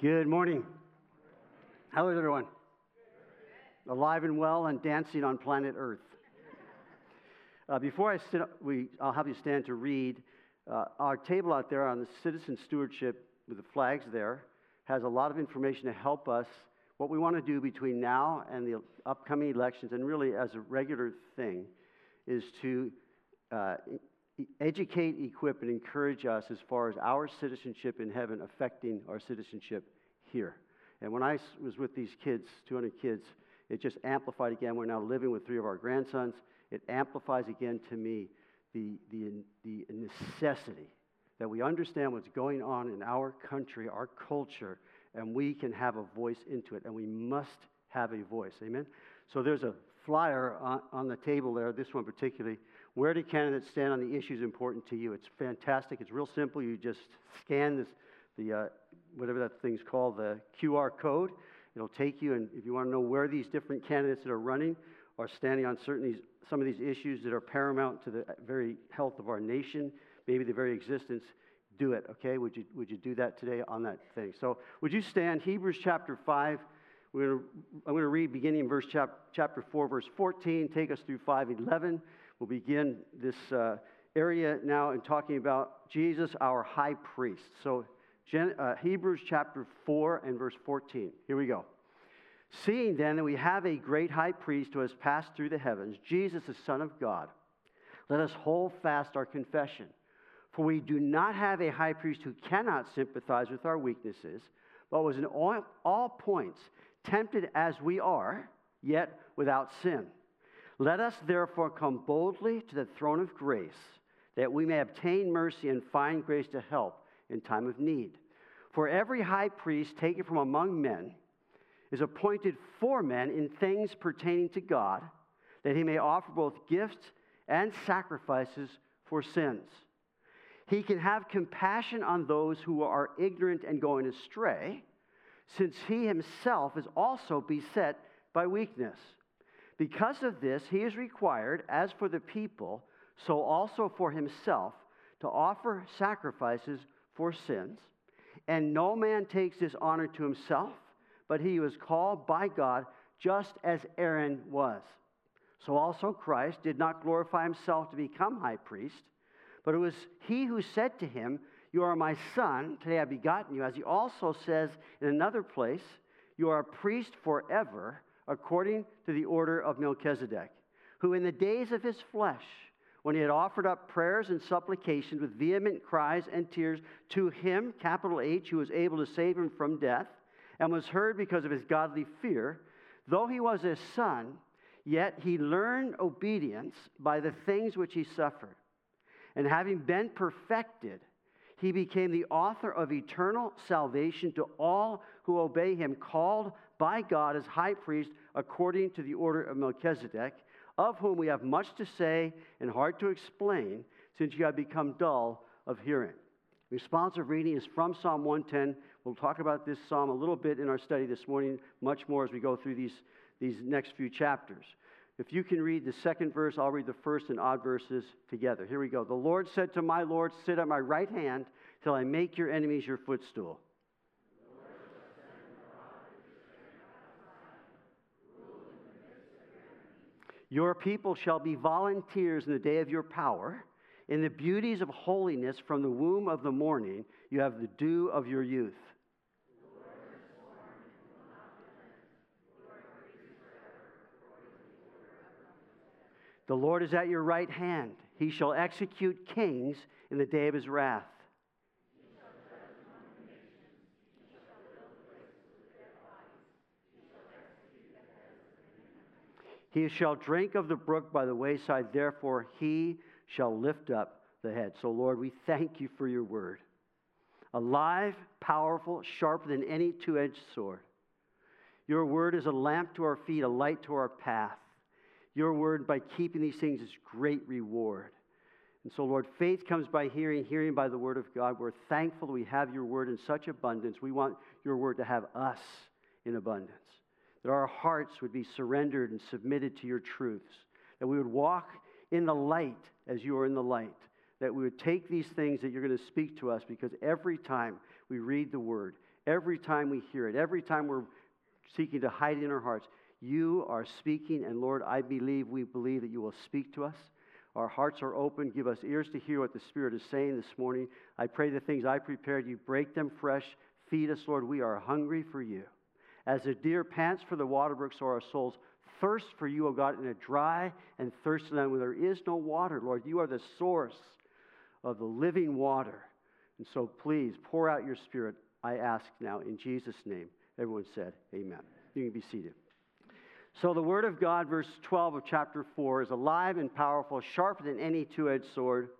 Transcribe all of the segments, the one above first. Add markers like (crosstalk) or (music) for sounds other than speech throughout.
Good morning. How is everyone? Alive and well and dancing on planet Earth. Uh, before I sit, we, I'll have you stand to read. Uh, our table out there on the citizen stewardship with the flags there has a lot of information to help us what we want to do between now and the upcoming elections, and really as a regular thing, is to uh, educate, equip, and encourage us as far as our citizenship in heaven affecting our citizenship here. And when I was with these kids, 200 kids, it just amplified again. We're now living with three of our grandsons. It amplifies again to me the, the, the necessity that we understand what's going on in our country, our culture, and we can have a voice into it. And we must have a voice. Amen? So there's a flyer on, on the table there, this one particularly. Where do candidates stand on the issues important to you? It's fantastic. It's real simple. You just scan this, the, uh, whatever that thing's called, the QR code. It'll take you, and if you want to know where these different candidates that are running are standing on certain these, some of these issues that are paramount to the very health of our nation, maybe the very existence, do it, okay? Would you, would you do that today on that thing? So, would you stand? Hebrews chapter 5. We're gonna, I'm going to read beginning in verse chap, chapter 4, verse 14, take us through 511. We'll begin this uh, area now in talking about Jesus, our high priest. So, Gen, uh, Hebrews chapter 4 and verse 14. Here we go. Seeing then that we have a great high priest who has passed through the heavens, Jesus, the Son of God, let us hold fast our confession. For we do not have a high priest who cannot sympathize with our weaknesses, but was in all, all points tempted as we are, yet without sin. Let us therefore come boldly to the throne of grace, that we may obtain mercy and find grace to help in time of need. For every high priest taken from among men is appointed for men in things pertaining to God, that he may offer both gifts and sacrifices for sins. He can have compassion on those who are ignorant and going astray, since he himself is also beset by weakness. Because of this, he is required, as for the people, so also for himself, to offer sacrifices for sins. And no man takes this honor to himself but he was called by God just as Aaron was. So also Christ did not glorify himself to become high priest, but it was he who said to him, You are my son, today I have begotten you. As he also says in another place, You are a priest forever, according to the order of Melchizedek, who in the days of his flesh, when he had offered up prayers and supplications with vehement cries and tears to him, capital H, who was able to save him from death, and was heard because of his godly fear. Though he was a son, yet he learned obedience by the things which he suffered. And having been perfected, he became the author of eternal salvation to all who obey him, called by God as high priest according to the order of Melchizedek, of whom we have much to say and hard to explain, since you have become dull of hearing. Responsive reading is from Psalm 110, We'll talk about this psalm a little bit in our study this morning, much more as we go through these, these next few chapters. If you can read the second verse, I'll read the first and odd verses together. Here we go. The Lord said to my Lord, Sit at my right hand till I make your enemies your footstool. Your people shall be volunteers in the day of your power. In the beauties of holiness from the womb of the morning, you have the dew of your youth. The Lord is at your right hand. He shall execute kings in the day of his wrath. He shall drink of the brook by the wayside, therefore he shall lift up the head. So, Lord, we thank you for your word. Alive, powerful, sharper than any two edged sword. Your word is a lamp to our feet, a light to our path. Your word, by keeping these things, is great reward. And so, Lord, faith comes by hearing, hearing by the word of God. We're thankful we have your word in such abundance. We want your word to have us in abundance. That our hearts would be surrendered and submitted to your truths. That we would walk in the light as you are in the light. That we would take these things that you're going to speak to us because every time we read the word, every time we hear it, every time we're seeking to hide it in our hearts. You are speaking, and Lord, I believe, we believe that you will speak to us. Our hearts are open. Give us ears to hear what the Spirit is saying this morning. I pray the things I prepared, you break them fresh. Feed us, Lord. We are hungry for you. As a deer pants for the water brooks, so our souls thirst for you, O God, in a dry and thirsty land where there is no water, Lord. You are the source of the living water. And so please pour out your Spirit, I ask now, in Jesus' name. Everyone said, Amen. You can be seated. So, the Word of God, verse 12 of chapter 4, is alive and powerful, sharper than any two edged sword,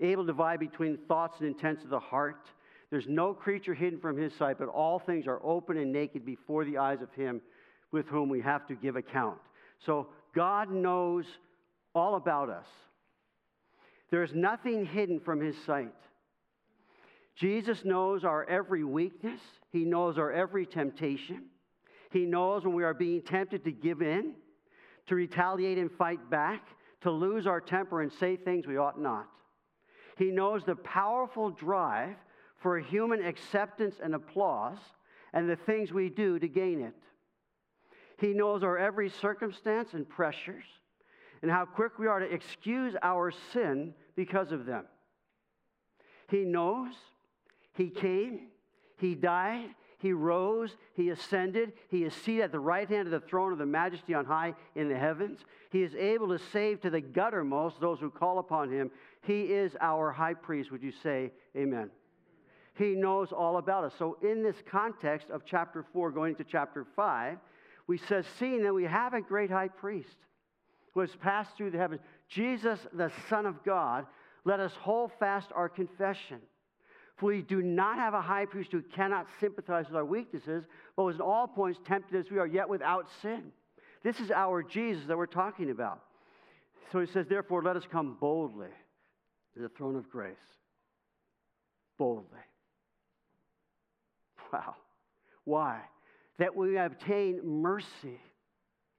able to divide between thoughts and intents of the heart. There's no creature hidden from His sight, but all things are open and naked before the eyes of Him with whom we have to give account. So, God knows all about us. There's nothing hidden from His sight. Jesus knows our every weakness, He knows our every temptation. He knows when we are being tempted to give in, to retaliate and fight back, to lose our temper and say things we ought not. He knows the powerful drive for human acceptance and applause and the things we do to gain it. He knows our every circumstance and pressures and how quick we are to excuse our sin because of them. He knows, He came, He died, he rose, he ascended, he is seated at the right hand of the throne of the majesty on high in the heavens. He is able to save to the guttermost those who call upon him. He is our high priest. Would you say amen? He knows all about us. So, in this context of chapter 4 going to chapter 5, we says, seeing that we have a great high priest who has passed through the heavens, Jesus, the Son of God, let us hold fast our confession. For we do not have a high priest who cannot sympathize with our weaknesses, but was in all points tempted as we are, yet without sin. This is our Jesus that we're talking about. So he says, Therefore, let us come boldly to the throne of grace. Boldly. Wow. Why? That we obtain mercy,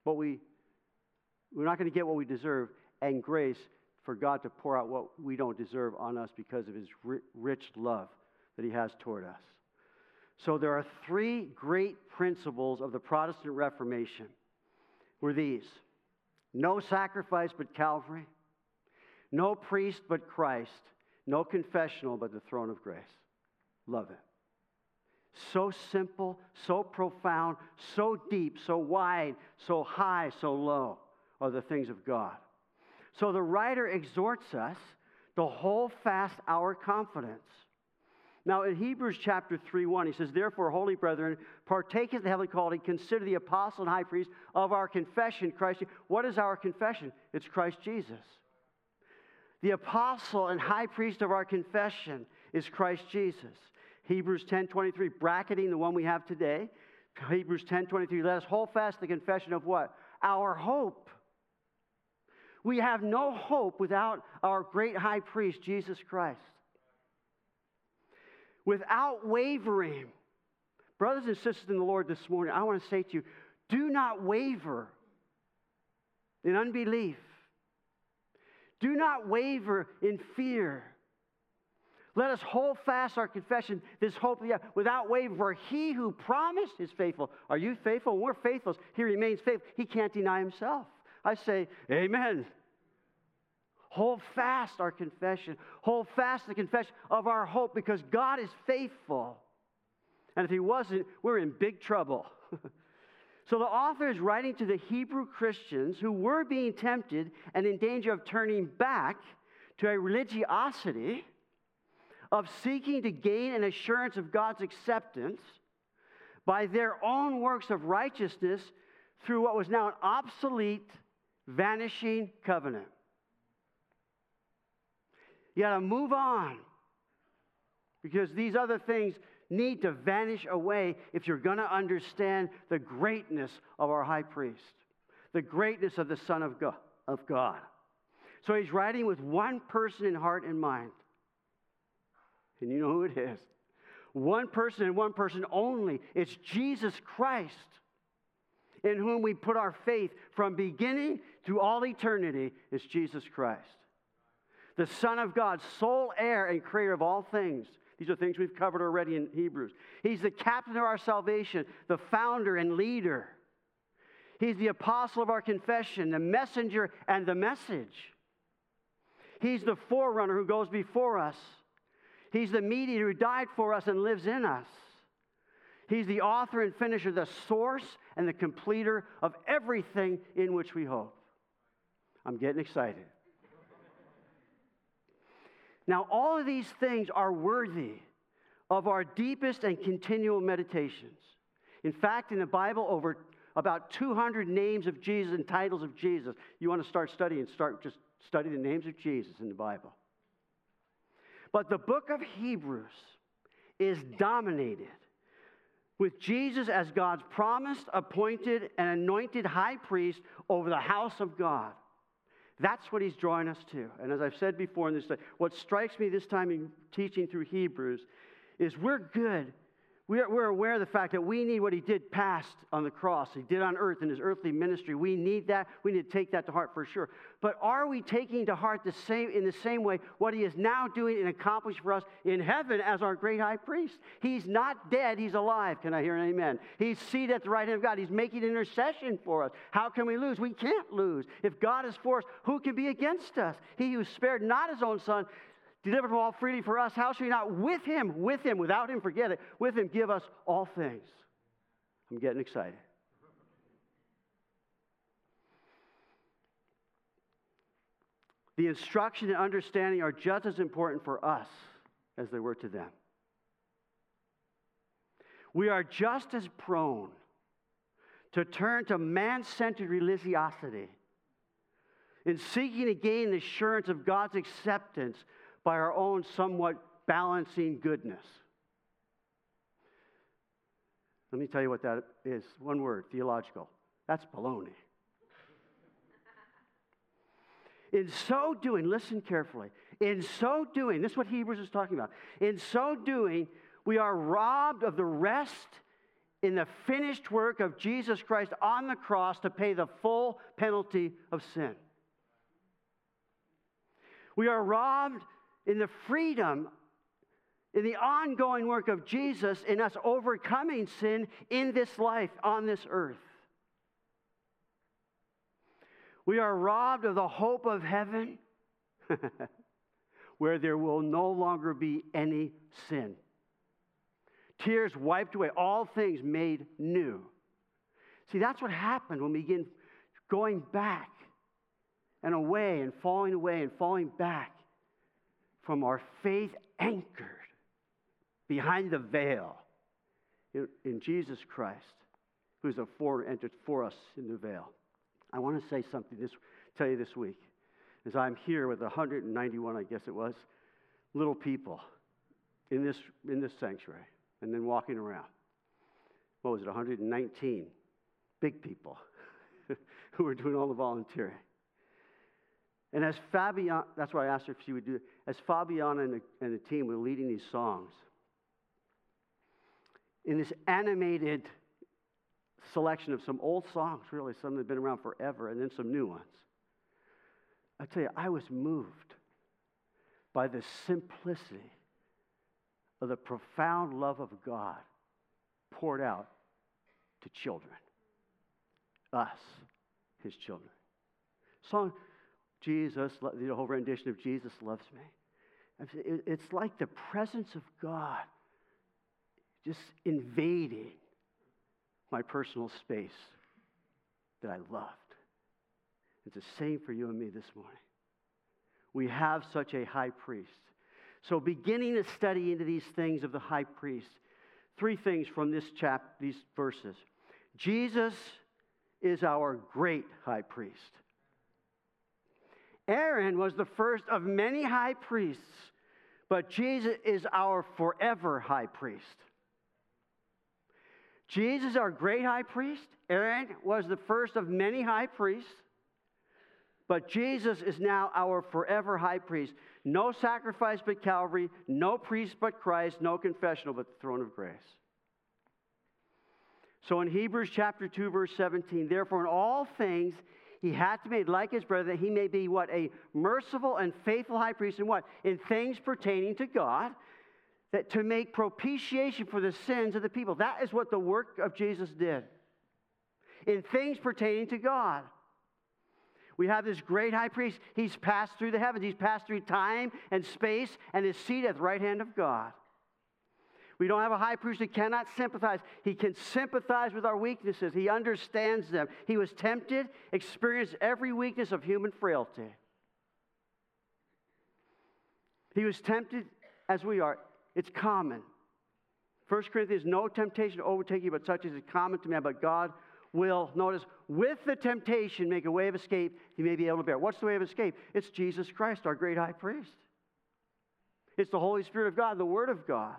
but we, we're not going to get what we deserve, and grace for God to pour out what we don't deserve on us because of his rich love that he has toward us. So there are three great principles of the Protestant Reformation. Were these no sacrifice but Calvary, no priest but Christ, no confessional but the throne of grace. Love it. So simple, so profound, so deep, so wide, so high, so low are the things of God. So the writer exhorts us to hold fast our confidence. Now, in Hebrews chapter 3 1, he says, Therefore, holy brethren, partake of the heavenly calling, consider the apostle and high priest of our confession, Christ. What is our confession? It's Christ Jesus. The apostle and high priest of our confession is Christ Jesus. Hebrews 10 23, bracketing the one we have today. Hebrews 10 23, let us hold fast the confession of what? Our hope. We have no hope without our great high priest, Jesus Christ. Without wavering. Brothers and sisters in the Lord this morning, I want to say to you do not waver in unbelief. Do not waver in fear. Let us hold fast our confession, this hope without wavering. For he who promised is faithful. Are you faithful? We're faithful. He remains faithful. He can't deny himself. I say, Amen. Hold fast our confession. Hold fast the confession of our hope because God is faithful. And if He wasn't, we're in big trouble. (laughs) so the author is writing to the Hebrew Christians who were being tempted and in danger of turning back to a religiosity of seeking to gain an assurance of God's acceptance by their own works of righteousness through what was now an obsolete, vanishing covenant. You got to move on because these other things need to vanish away if you're to understand the greatness of our high priest, the greatness of the Son of God. Of God. So he's writing with one person in heart and mind. And you know who it is. One person and one person only. It's Jesus Christ in whom we put our faith from beginning to all eternity. It's Jesus Christ the Son of God, sole heir and creator of all things, These are things we've covered already in Hebrews. He's the captain of our salvation, the founder and leader. He's the apostle of our confession, the messenger and the message. He's the forerunner who goes before us. He's the mediator who died for us and lives in us. He's the author and finisher, the source and the completer of everything in which we hope. I'm getting excited. Now, all of these things are worthy of our deepest and continual meditations. In fact, in the Bible, over about 200 names of Jesus and titles of Jesus. You want to start studying, start just study the names of Jesus in the Bible. But the book of Hebrews is dominated with Jesus as God's promised, appointed, and anointed high priest over the house of God. That's what he's drawing us to. And as I've said before in this, what strikes me this time in teaching through Hebrews is we're good we're, we're aware of the fact that we need what he did past on the cross, he did on earth in his earthly ministry. We need that. We need to take that to heart for sure. But are we taking to heart the same, in the same way what he is now doing and accomplishing for us in heaven as our great high priest? He's not dead, he's alive. Can I hear an amen? He's seated at the right hand of God. He's making intercession for us. How can we lose? We can't lose. If God is for us, who can be against us? He who spared not his own son, delivered him all freely for us, how shall we not with him, with him, without him, forget it, with him give us all things? I'm getting excited. The instruction and understanding are just as important for us as they were to them. We are just as prone to turn to man centered religiosity in seeking to gain the assurance of God's acceptance by our own somewhat balancing goodness. Let me tell you what that is. One word theological. That's baloney. (laughs) In so doing, listen carefully. In so doing, this is what Hebrews is talking about. In so doing, we are robbed of the rest in the finished work of Jesus Christ on the cross to pay the full penalty of sin. We are robbed in the freedom, in the ongoing work of Jesus in us overcoming sin in this life, on this earth. We are robbed of the hope of heaven (laughs) where there will no longer be any sin. Tears wiped away, all things made new. See, that's what happened when we begin going back and away and falling away and falling back from our faith anchored behind the veil in, in Jesus Christ, who's a for, entered for us in the veil. I want to say something this, tell you this week. As I'm here with 191, I guess it was, little people in this, in this sanctuary and then walking around. What was it, 119 big people (laughs) who were doing all the volunteering. And as Fabian, that's why I asked her if she would do it. As Fabiana and the, and the team were leading these songs, in this animated selection of some old songs, really, some that have been around forever, and then some new ones, I tell you, I was moved by the simplicity of the profound love of God poured out to children, us, his children. Song Jesus, the whole rendition of Jesus loves me. It's like the presence of God just invading my personal space that I loved. It's the same for you and me this morning. We have such a high priest. So, beginning to study into these things of the high priest, three things from this chap, these verses. Jesus is our great high priest. Aaron was the first of many high priests, but Jesus is our forever high priest. Jesus, our great high priest, Aaron was the first of many high priests, but Jesus is now our forever high priest. No sacrifice but Calvary, no priest but Christ, no confessional but the throne of grace. So in Hebrews chapter 2, verse 17, therefore, in all things, he had to be made like his brother that he may be what? A merciful and faithful high priest in what? In things pertaining to God, that to make propitiation for the sins of the people. That is what the work of Jesus did in things pertaining to God. We have this great high priest. He's passed through the heavens, he's passed through time and space and is seated at the right hand of God. We don't have a high priest who cannot sympathize. He can sympathize with our weaknesses. He understands them. He was tempted, experienced every weakness of human frailty. He was tempted as we are. It's common. 1 Corinthians, no temptation to overtake you, but such as is common to man. But God will, notice, with the temptation, make a way of escape he may be able to bear. What's the way of escape? It's Jesus Christ, our great high priest. It's the Holy Spirit of God, the Word of God.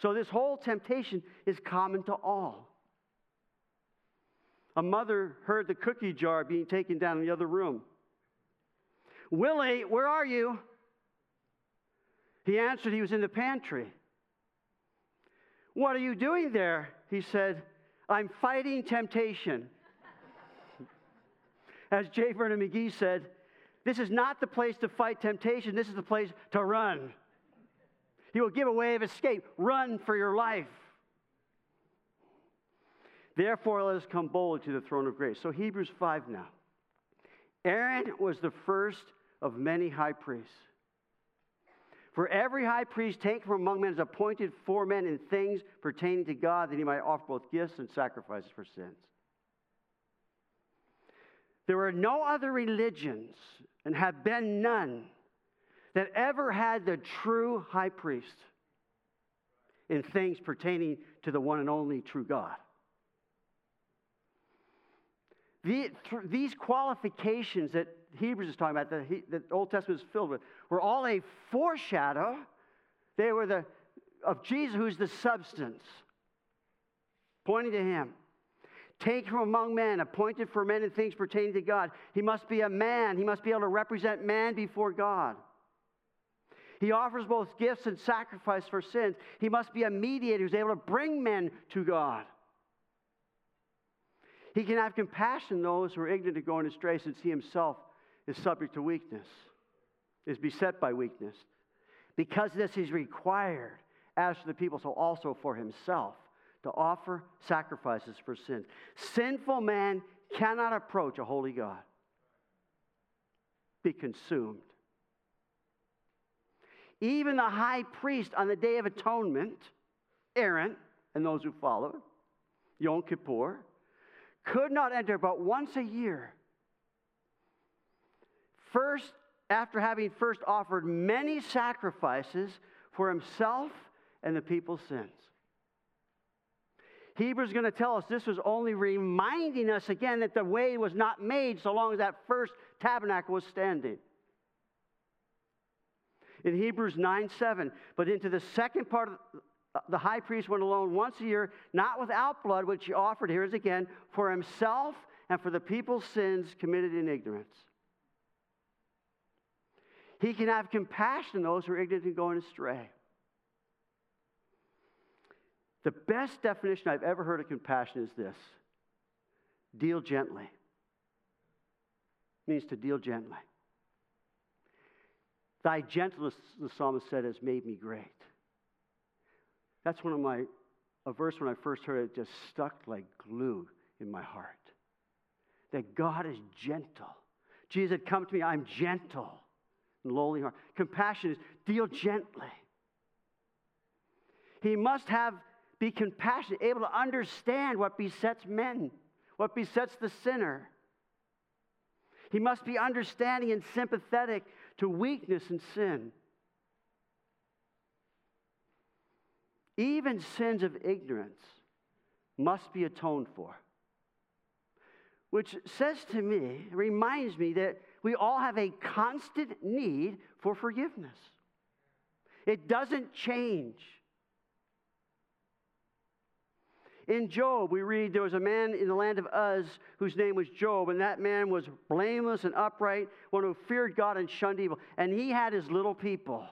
So this whole temptation is common to all. A mother heard the cookie jar being taken down in the other room. Willie, where are you? He answered he was in the pantry. What are you doing there? He said, I'm fighting temptation. As J. Vernon McGee said, this is not the place to fight temptation, this is the place to run. He will give a way of escape. Run for your life. Therefore, let us come boldly to the throne of grace. So, Hebrews 5 now. Aaron was the first of many high priests. For every high priest taken from among men is appointed for men in things pertaining to God, that he might offer both gifts and sacrifices for sins. There were no other religions, and have been none that ever had the true high priest in things pertaining to the one and only true God. The, these qualifications that Hebrews is talking about, that the Old Testament is filled with, were all a foreshadow. They were the of Jesus, who's the substance, pointing to Him. Taken from among men, appointed for men and things pertaining to God. He must be a man. He must be able to represent man before God. He offers both gifts and sacrifice for sins. He must be a mediator who's able to bring men to God. He can have compassion on those who are ignorant of going astray since he himself is subject to weakness, is beset by weakness. Because this is required, as for the people, so also for himself, to offer sacrifices for sins. Sinful man cannot approach a holy God, be consumed even the high priest on the Day of Atonement, Aaron and those who followed, Yom Kippur, could not enter but once a year. First, after having first offered many sacrifices for himself and the people's sins. Hebrews is going to tell us this was only reminding us again that the way was not made so long as that first tabernacle was standing in Hebrews 9 7. But into the second part of the high priest went alone once a year, not without blood, which he offered, here is again, for himself and for the people's sins committed in ignorance. He can have compassion on those who are ignorant and going astray. The best definition I've ever heard of compassion is this deal gently. It means to deal gently. Thy gentleness, the psalmist said, has made me great. That's one of my, a verse when I first heard it just stuck like glue in my heart. That God is gentle. Jesus had come to me, I'm gentle and lowly heart. Compassion is deal gently. He must have be compassionate, able to understand what besets men, what besets the sinner. He must be understanding and sympathetic to weakness and sin. Even sins of ignorance must be atoned for. Which says to me, reminds me that we all have a constant need for forgiveness. It doesn't change. In Job, we read there was a man in the land of Uz whose name was Job, and that man was blameless and upright, one who feared God and shunned evil. And he had his little people,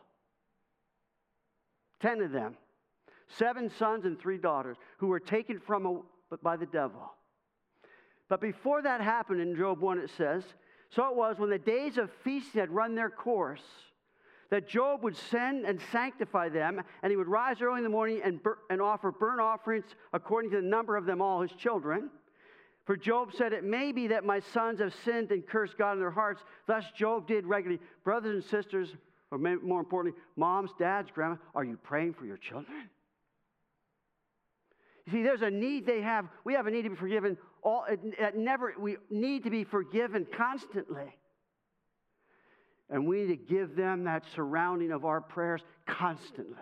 ten of them, seven sons and three daughters, who were taken from a, by the devil. But before that happened in Job 1, it says, So it was when the days of feasting had run their course that Job would send and sanctify them, and he would rise early in the morning and, bur- and offer burnt offerings according to the number of them all, his children. For Job said, It may be that my sons have sinned and cursed God in their hearts. Thus, Job did regularly. Brothers and sisters, or more importantly, moms, dads, grandma, are you praying for your children? You see, there's a need they have. We have a need to be forgiven. All, it never, we need to be forgiven constantly. And we need to give them that surrounding of our prayers constantly.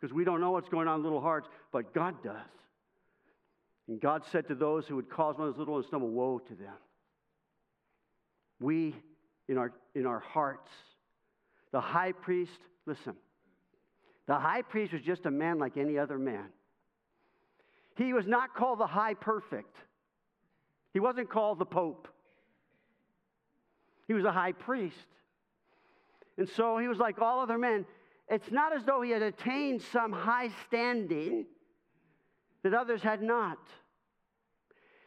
Because we don't know what's going on in little hearts, but God does. And God said to those who would cause one of those little ones to stumble, Woe to them. We, in our, in our hearts, the high priest, listen, the high priest was just a man like any other man. He was not called the high perfect, he wasn't called the pope. He was a high priest. And so he was like all other men. It's not as though he had attained some high standing that others had not.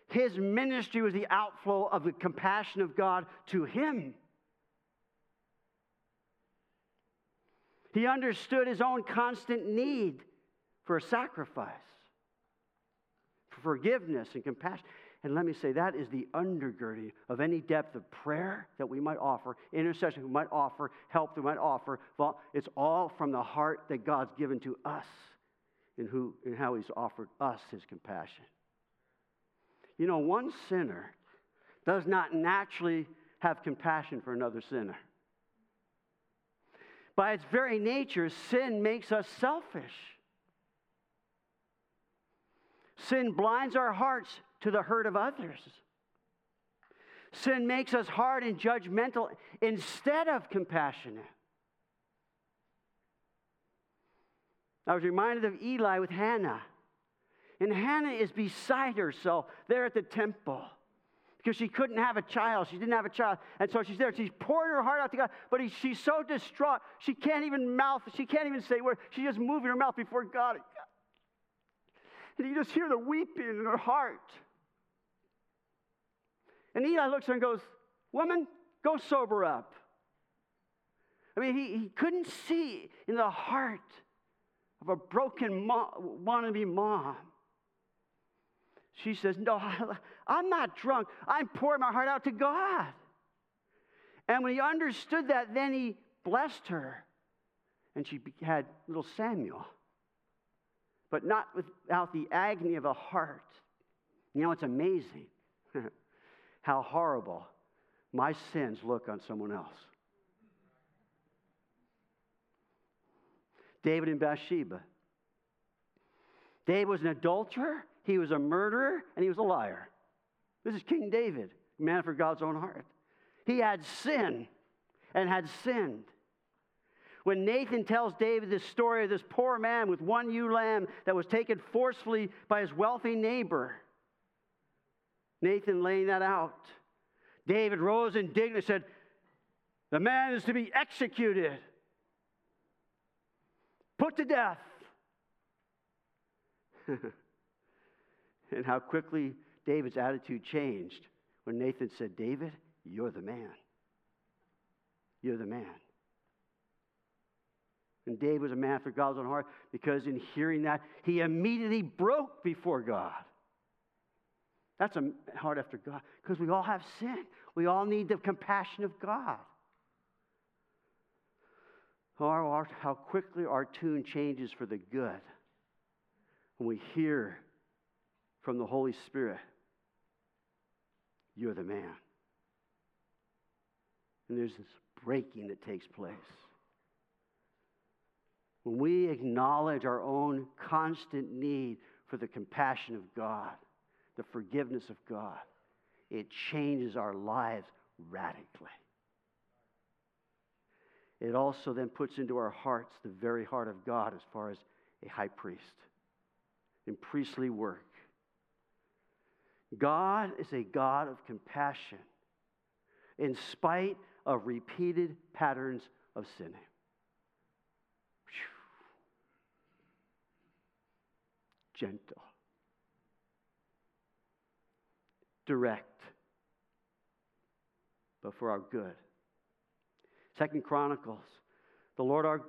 His ministry was the outflow of the compassion of God to him. He understood his own constant need for a sacrifice, for forgiveness and compassion. And let me say, that is the undergirding of any depth of prayer that we might offer, intercession we might offer, help we might offer. It's all from the heart that God's given to us and, who, and how He's offered us His compassion. You know, one sinner does not naturally have compassion for another sinner. By its very nature, sin makes us selfish. Sin blinds our hearts to the hurt of others. Sin makes us hard and judgmental instead of compassionate. I was reminded of Eli with Hannah. And Hannah is beside herself there at the temple because she couldn't have a child. She didn't have a child. And so she's there. She's pouring her heart out to God, but he, she's so distraught. She can't even mouth, she can't even say word. She's just moving her mouth before God. And you just hear the weeping in her heart. And Eli looks at her and goes, Woman, go sober up. I mean, he, he couldn't see in the heart of a broken wannabe mom. She says, No, I'm not drunk. I'm pouring my heart out to God. And when he understood that, then he blessed her. And she had little Samuel. But not without the agony of a heart. You know, it's amazing (laughs) how horrible my sins look on someone else. David and Bathsheba. David was an adulterer, he was a murderer, and he was a liar. This is King David, man after God's own heart. He had sin and had sinned. When Nathan tells David this story of this poor man with one ewe lamb that was taken forcefully by his wealthy neighbor, Nathan laying that out, David rose indignant and said, The man is to be executed, put to death. (laughs) and how quickly David's attitude changed when Nathan said, David, you're the man. You're the man. And David was a man after God's own heart because in hearing that, he immediately broke before God. That's a heart after God because we all have sin. We all need the compassion of God. How, how quickly our tune changes for the good when we hear from the Holy Spirit, you're the man. And there's this breaking that takes place. When we acknowledge our own constant need for the compassion of God, the forgiveness of God, it changes our lives radically. It also then puts into our hearts the very heart of God as far as a high priest in priestly work. God is a God of compassion in spite of repeated patterns of sinning. Gentle, direct, but for our good. Second Chronicles. The Lord our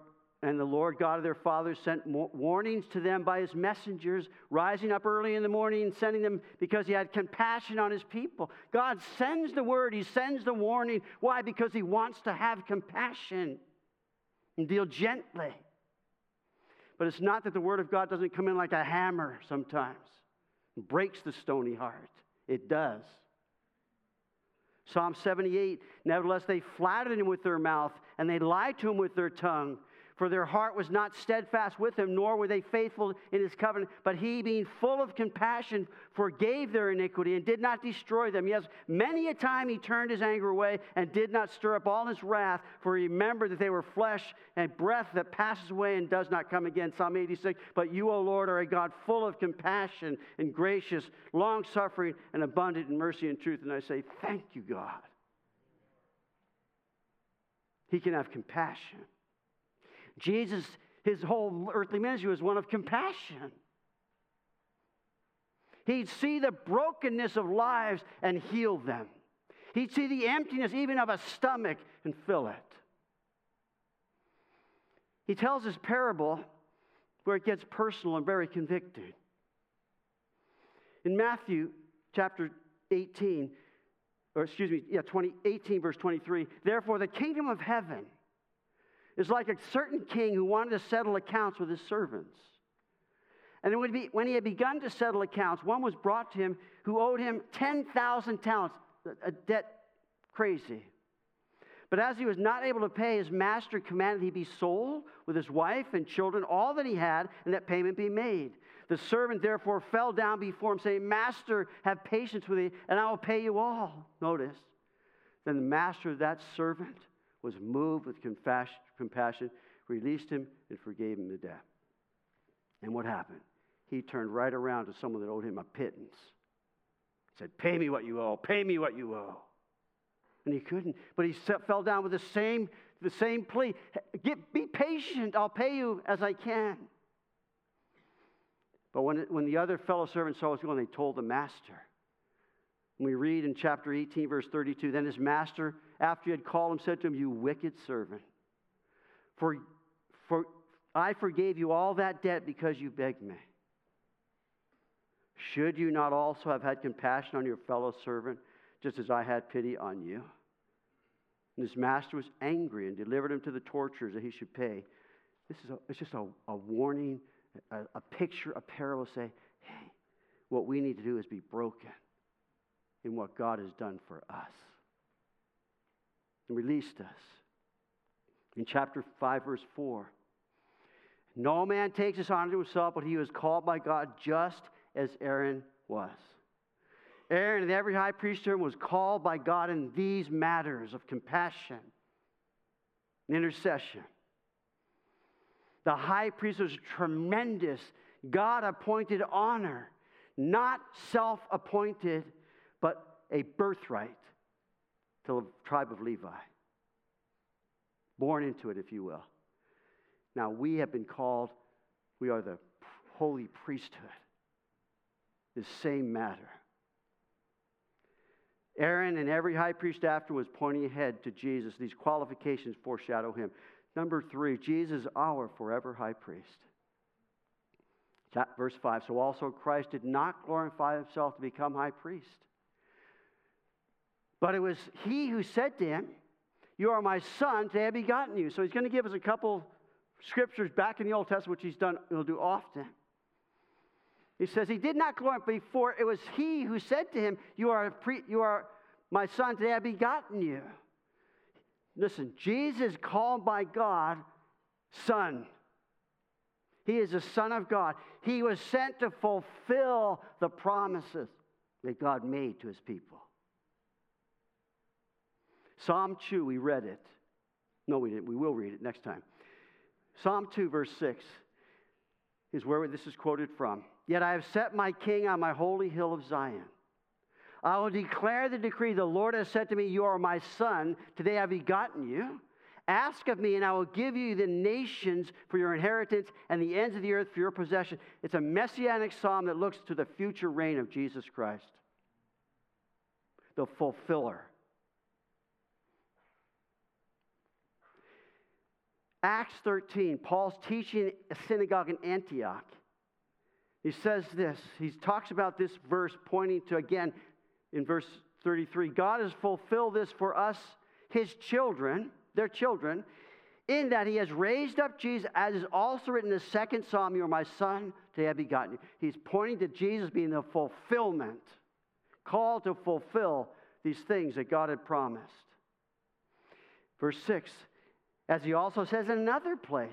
and the Lord God of their fathers sent warnings to them by his messengers, rising up early in the morning and sending them because he had compassion on his people. God sends the word, he sends the warning. Why? Because he wants to have compassion and deal gently. But it's not that the word of God doesn't come in like a hammer sometimes, and breaks the stony heart. It does. Psalm 78 Nevertheless, they flattered him with their mouth, and they lied to him with their tongue. For their heart was not steadfast with him, nor were they faithful in his covenant. But he, being full of compassion, forgave their iniquity and did not destroy them. Yes, many a time he turned his anger away and did not stir up all his wrath, for he remembered that they were flesh and breath that passes away and does not come again. Psalm 86. But you, O Lord, are a God full of compassion and gracious, long suffering, and abundant in mercy and truth. And I say, Thank you, God. He can have compassion. Jesus, his whole earthly ministry was one of compassion. He'd see the brokenness of lives and heal them. He'd see the emptiness even of a stomach and fill it. He tells this parable where it gets personal and very convicting. In Matthew chapter 18, or excuse me, yeah, 20, 18, verse 23, therefore the kingdom of heaven is like a certain king who wanted to settle accounts with his servants. And when he had begun to settle accounts, one was brought to him who owed him 10,000 talents, a debt crazy. But as he was not able to pay, his master commanded he be sold with his wife and children, all that he had, and that payment be made. The servant therefore fell down before him, saying, Master, have patience with me, and I will pay you all. Notice. Then the master of that servant was moved with compassion, released him, and forgave him the debt. And what happened? He turned right around to someone that owed him a pittance. He said, Pay me what you owe, pay me what you owe. And he couldn't, but he fell down with the same, the same plea Get, Be patient, I'll pay you as I can. But when, when the other fellow servants saw what was going, on, they told the master. We read in chapter 18, verse 32 Then his master, after he had called him, said to him, You wicked servant, for, for I forgave you all that debt because you begged me. Should you not also have had compassion on your fellow servant, just as I had pity on you? And his master was angry and delivered him to the torturers that he should pay. This is a, it's just a, a warning, a, a picture, a parable. Say, hey, what we need to do is be broken in what God has done for us and released us. In chapter 5, verse 4, no man takes this honor to himself, but he was called by God just as Aaron was. Aaron, and every high priesthood, was called by God in these matters of compassion and intercession. The high priest was a tremendous, God appointed honor, not self appointed but a birthright to the tribe of Levi. Born into it, if you will. Now, we have been called, we are the holy priesthood. The same matter. Aaron and every high priest after was pointing ahead to Jesus. These qualifications foreshadow him. Number three, Jesus, our forever high priest. Verse 5 So also Christ did not glorify himself to become high priest but it was he who said to him, You are my son, today I have begotten you. So he's going to give us a couple scriptures back in the Old Testament, which he's done, he'll do often. He says, He did not glorify before, it was he who said to him, You are, pre- you are my son, today I have begotten you. Listen, Jesus called by God Son. He is the Son of God. He was sent to fulfill the promises that God made to his people. Psalm 2, we read it. No, we didn't. We will read it next time. Psalm 2, verse 6 is where this is quoted from. Yet I have set my king on my holy hill of Zion. I will declare the decree. The Lord has said to me, You are my son. Today I have begotten you. Ask of me, and I will give you the nations for your inheritance and the ends of the earth for your possession. It's a messianic psalm that looks to the future reign of Jesus Christ, the fulfiller. Acts 13, Paul's teaching a synagogue in Antioch. He says this. He talks about this verse, pointing to, again, in verse 33 God has fulfilled this for us, his children, their children, in that he has raised up Jesus, as is also written in the second psalm, You are my son, today I begotten you. He's pointing to Jesus being the fulfillment, called to fulfill these things that God had promised. Verse 6, as he also says in another place,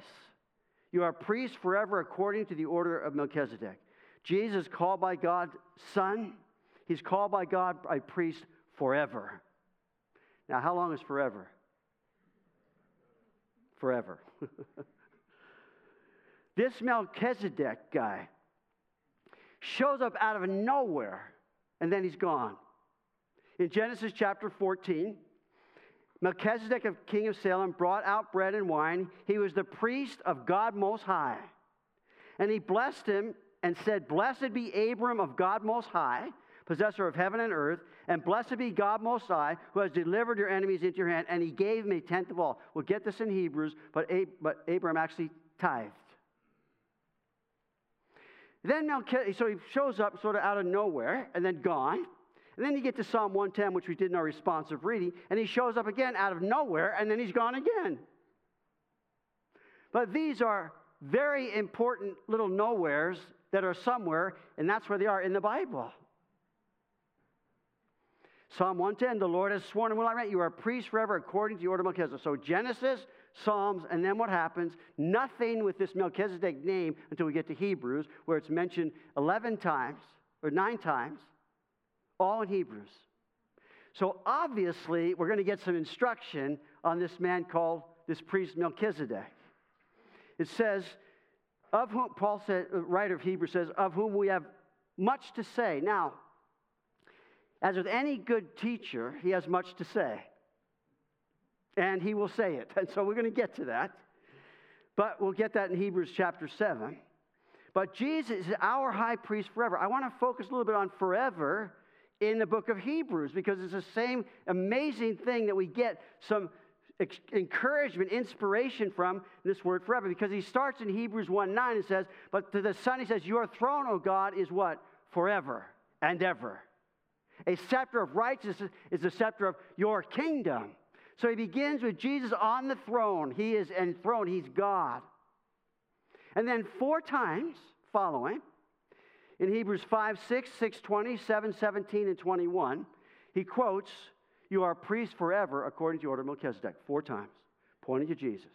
You are priests forever according to the order of Melchizedek. Jesus called by God Son. He's called by God a priest forever. Now, how long is forever? Forever. (laughs) this Melchizedek guy shows up out of nowhere and then he's gone. In Genesis chapter 14, Melchizedek, of king of Salem, brought out bread and wine. He was the priest of God Most High. And he blessed him and said, Blessed be Abram of God Most High possessor of heaven and earth, and blessed be God Most High, who has delivered your enemies into your hand, and he gave me a tenth of all. We'll get this in Hebrews, but, but Abram actually tithed. Then Melchizedek, so he shows up sort of out of nowhere and then gone. And then you get to Psalm 110, which we did in our responsive reading, and he shows up again out of nowhere, and then he's gone again. But these are very important little nowheres that are somewhere, and that's where they are in the Bible. Psalm 110, the Lord has sworn and will not rent. You are a priest forever according to the order of Melchizedek. So Genesis, Psalms, and then what happens? Nothing with this Melchizedek name until we get to Hebrews, where it's mentioned 11 times, or nine times, all in Hebrews. So obviously, we're going to get some instruction on this man called this priest Melchizedek. It says, of whom, Paul said, uh, writer of Hebrews says, of whom we have much to say. Now, as with any good teacher, he has much to say. And he will say it. (laughs) And so we're going to get to that. But we'll get that in Hebrews chapter 7. But Jesus is our high priest forever. I want to focus a little bit on forever in the book of Hebrews because it's the same amazing thing that we get some encouragement, inspiration from this word forever. Because he starts in Hebrews 1 9 and says, But to the Son, he says, Your throne, O God, is what? Forever and ever. A scepter of righteousness is the scepter of your kingdom. So he begins with Jesus on the throne. He is enthroned, he's God. And then four times following, in Hebrews 5, 6, 6, 20, 7, 17, and 21, he quotes, You are priests forever according to the order of Melchizedek, four times, pointing to Jesus.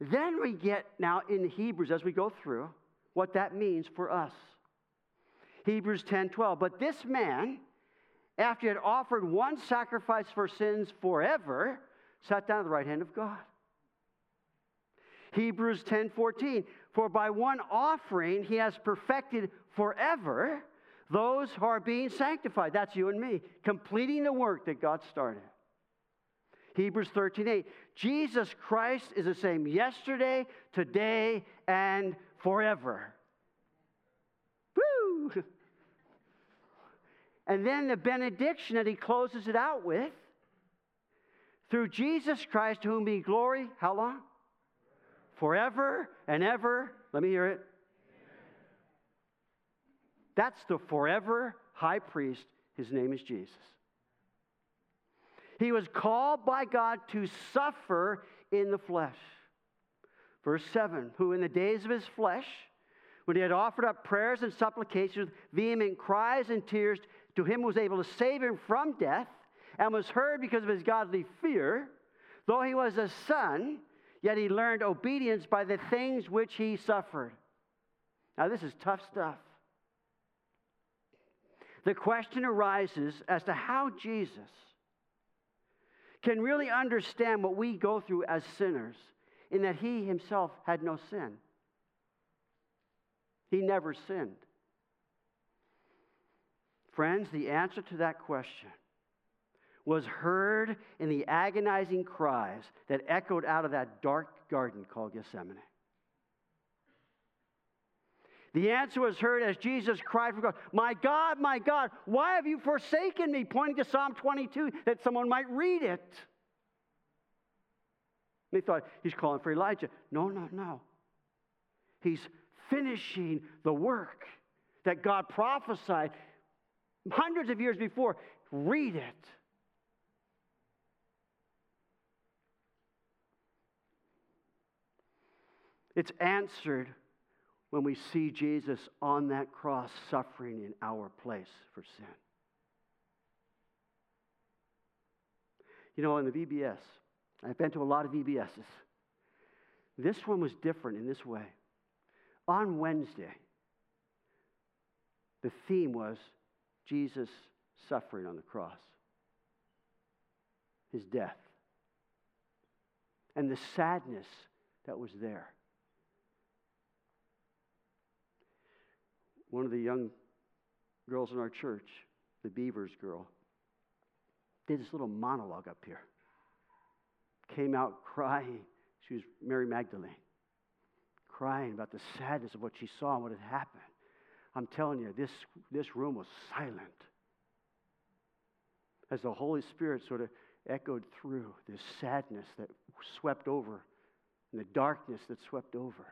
Then we get now in Hebrews, as we go through, what that means for us. Hebrews 10, 12. But this man, after he had offered one sacrifice for sins forever, sat down at the right hand of God. Hebrews 10 14. For by one offering he has perfected forever those who are being sanctified. That's you and me, completing the work that God started. Hebrews 13 8. Jesus Christ is the same yesterday, today, and forever. Woo! (laughs) And then the benediction that he closes it out with through Jesus Christ, to whom be glory, how long? Forever and ever. Let me hear it. That's the forever high priest. His name is Jesus. He was called by God to suffer in the flesh. Verse 7 Who in the days of his flesh, when he had offered up prayers and supplications, with vehement cries and tears to him who was able to save him from death and was heard because of his godly fear. Though he was a son, yet he learned obedience by the things which he suffered. Now, this is tough stuff. The question arises as to how Jesus can really understand what we go through as sinners, in that he himself had no sin. He never sinned. Friends, the answer to that question was heard in the agonizing cries that echoed out of that dark garden called Gethsemane. The answer was heard as Jesus cried for God, My God, my God, why have you forsaken me? Pointing to Psalm 22 that someone might read it. They thought he's calling for Elijah. No, no, no. He's finishing the work that God prophesied hundreds of years before. Read it. It's answered when we see Jesus on that cross suffering in our place for sin. You know, in the VBS, I've been to a lot of VBSs. This one was different in this way. On Wednesday, the theme was Jesus suffering on the cross, his death, and the sadness that was there. One of the young girls in our church, the Beavers girl, did this little monologue up here. Came out (laughs) crying. She was Mary Magdalene, crying about the sadness of what she saw and what had happened. I'm telling you, this, this room was silent as the Holy Spirit sort of echoed through this sadness that swept over and the darkness that swept over.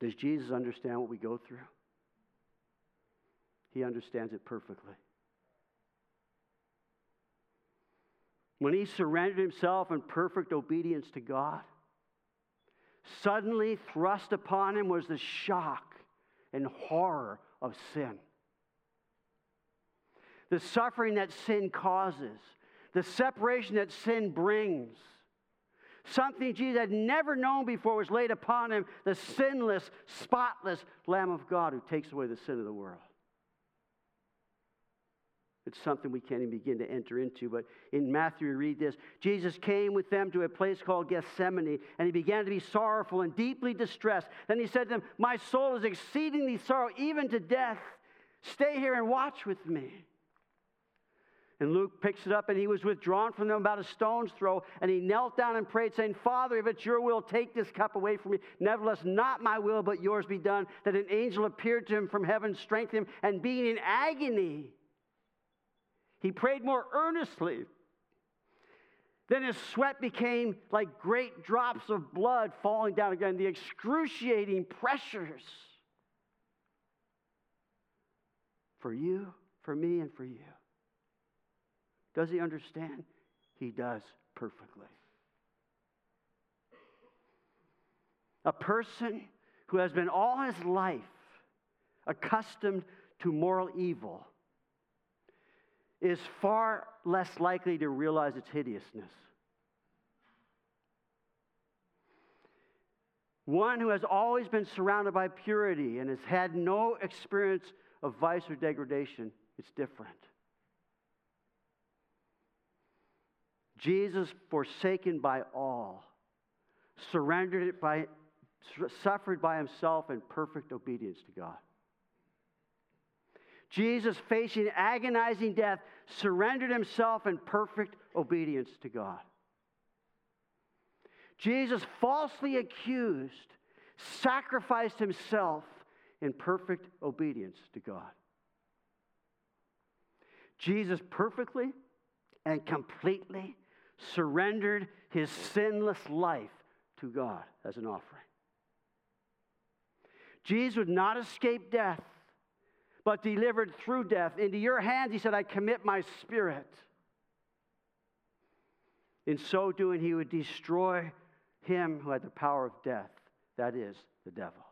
Does Jesus understand what we go through? He understands it perfectly. When he surrendered himself in perfect obedience to God, suddenly thrust upon him was the shock and horror of sin. The suffering that sin causes, the separation that sin brings. Something Jesus had never known before was laid upon him the sinless, spotless Lamb of God who takes away the sin of the world. It's something we can't even begin to enter into. But in Matthew, we read this Jesus came with them to a place called Gethsemane, and he began to be sorrowful and deeply distressed. Then he said to them, My soul is exceedingly sorrow, even to death. Stay here and watch with me. And Luke picks it up, and he was withdrawn from them about a stone's throw, and he knelt down and prayed, saying, Father, if it's your will, take this cup away from me. Nevertheless, not my will, but yours be done. That an angel appeared to him from heaven, strengthened him, and being in agony, he prayed more earnestly. Then his sweat became like great drops of blood falling down again, the excruciating pressures for you, for me, and for you. Does he understand? He does perfectly. A person who has been all his life accustomed to moral evil is far less likely to realize its hideousness. One who has always been surrounded by purity and has had no experience of vice or degradation, it's different. Jesus, forsaken by all, surrendered it by, suffered by himself in perfect obedience to God. Jesus, facing agonizing death, surrendered himself in perfect obedience to God. Jesus, falsely accused, sacrificed himself in perfect obedience to God. Jesus perfectly and completely surrendered his sinless life to God as an offering. Jesus would not escape death but delivered through death. Into your hands, he said, I commit my spirit. In so doing, he would destroy him who had the power of death, that is, the devil.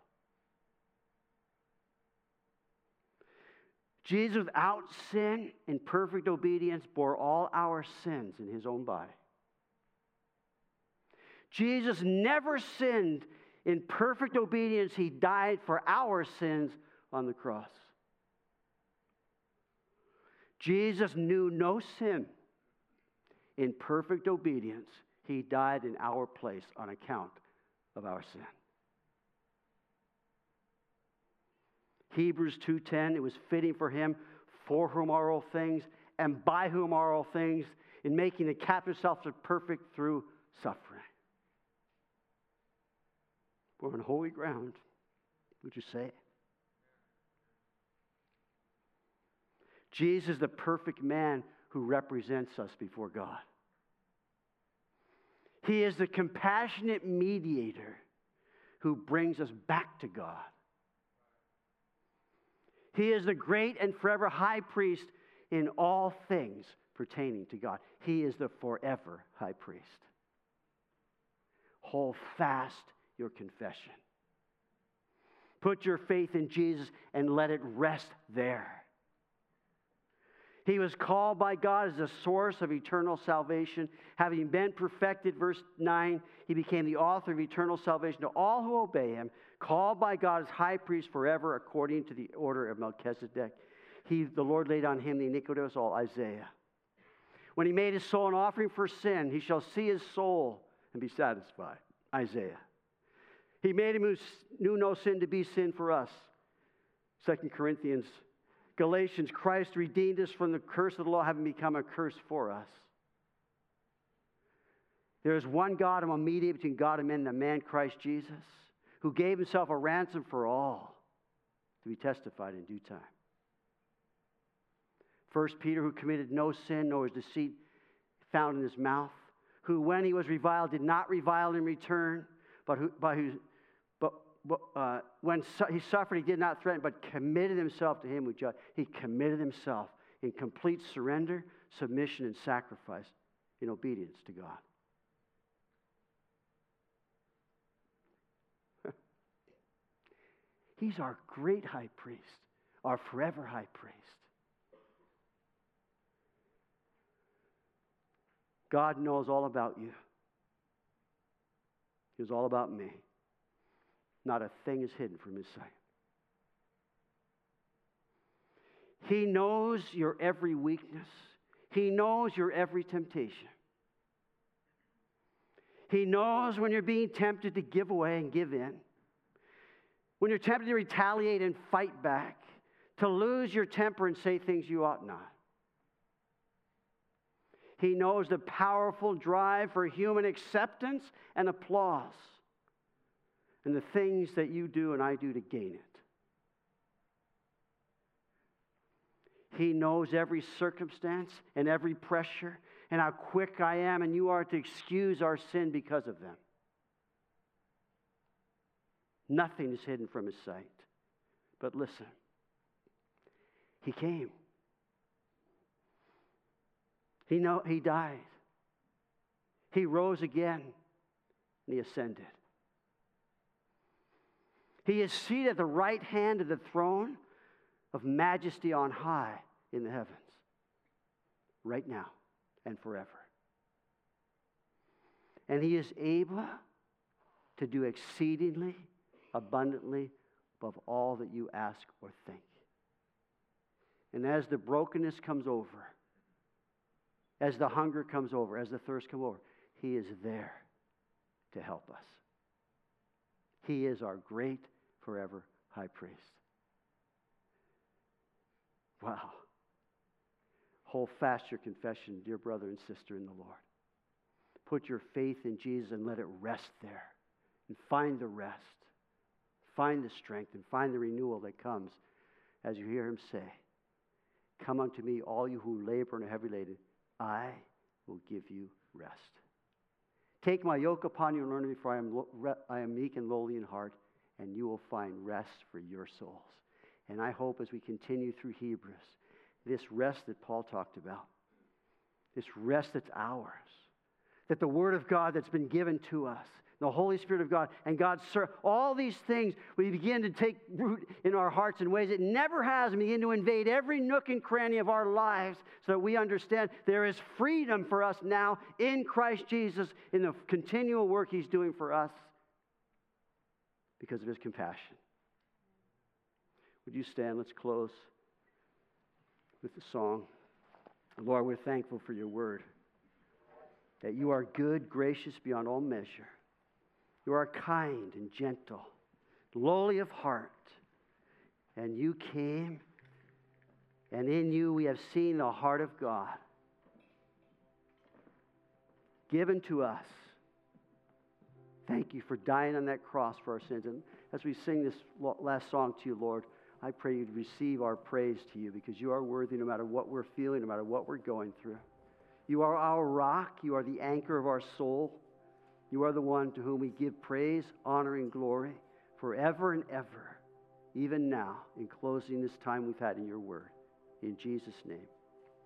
Jesus, without sin, in perfect obedience, bore all our sins in his own body. Jesus never sinned. In perfect obedience, he died for our sins on the cross. Jesus knew no sin. In perfect obedience, he died in our place on account of our sin. Hebrews 2:10 it was fitting for him for whom are all things and by whom are all things in making the captive self perfect through suffering. We're on holy ground. Would you say it? Jesus, the perfect man who represents us before God. He is the compassionate mediator who brings us back to God. He is the great and forever high priest in all things pertaining to God. He is the forever high priest. Hold fast your confession. Put your faith in Jesus and let it rest there. He was called by God as the source of eternal salvation. Having been perfected, verse 9, he became the author of eternal salvation to all who obey him, called by God as high priest forever according to the order of Melchizedek. He, the Lord laid on him the iniquity of us all, Isaiah. When he made his soul an offering for sin, he shall see his soul and be satisfied, Isaiah. He made him who knew no sin to be sin for us, 2 Corinthians Galatians, Christ redeemed us from the curse of the law, having become a curse for us. There is one God and one mediator between God and men, the man Christ Jesus, who gave himself a ransom for all to be testified in due time. First Peter, who committed no sin, nor was deceit found in his mouth, who, when he was reviled, did not revile in return, but who, by whose uh, when su- he suffered, he did not threaten, but committed himself to him who judged. He committed himself in complete surrender, submission, and sacrifice in obedience to God. (laughs) He's our great high priest, our forever high priest. God knows all about you. He knows all about me. Not a thing is hidden from his sight. He knows your every weakness. He knows your every temptation. He knows when you're being tempted to give away and give in, when you're tempted to retaliate and fight back, to lose your temper and say things you ought not. He knows the powerful drive for human acceptance and applause and the things that you do and I do to gain it. He knows every circumstance and every pressure and how quick I am and you are to excuse our sin because of them. Nothing is hidden from his sight. But listen, he came. He, know, he died. He rose again and he ascended. He is seated at the right hand of the throne of majesty on high in the heavens, right now and forever. And he is able to do exceedingly abundantly above all that you ask or think. And as the brokenness comes over, as the hunger comes over, as the thirst comes over, he is there to help us. He is our great forever high priest. Wow. Hold fast your confession, dear brother and sister in the Lord. Put your faith in Jesus and let it rest there. And find the rest. Find the strength and find the renewal that comes as you hear him say, Come unto me, all you who labor and are heavy laden, I will give you rest. Take my yoke upon you and learn me, for I am, I am meek and lowly in heart and you will find rest for your souls. And I hope as we continue through Hebrews, this rest that Paul talked about, this rest that's ours, that the Word of God that's been given to us, the Holy Spirit of God, and God's all these things, we begin to take root in our hearts in ways it never has and begin to invade every nook and cranny of our lives so that we understand there is freedom for us now in Christ Jesus in the continual work He's doing for us because of his compassion. Would you stand? Let's close with the song. Lord, we're thankful for your word. That you are good, gracious beyond all measure. You are kind and gentle, lowly of heart. And you came, and in you we have seen the heart of God given to us Thank you for dying on that cross for our sins. And as we sing this last song to you, Lord, I pray you'd receive our praise to you because you are worthy no matter what we're feeling, no matter what we're going through. You are our rock. You are the anchor of our soul. You are the one to whom we give praise, honor, and glory forever and ever, even now, in closing this time we've had in your word. In Jesus' name.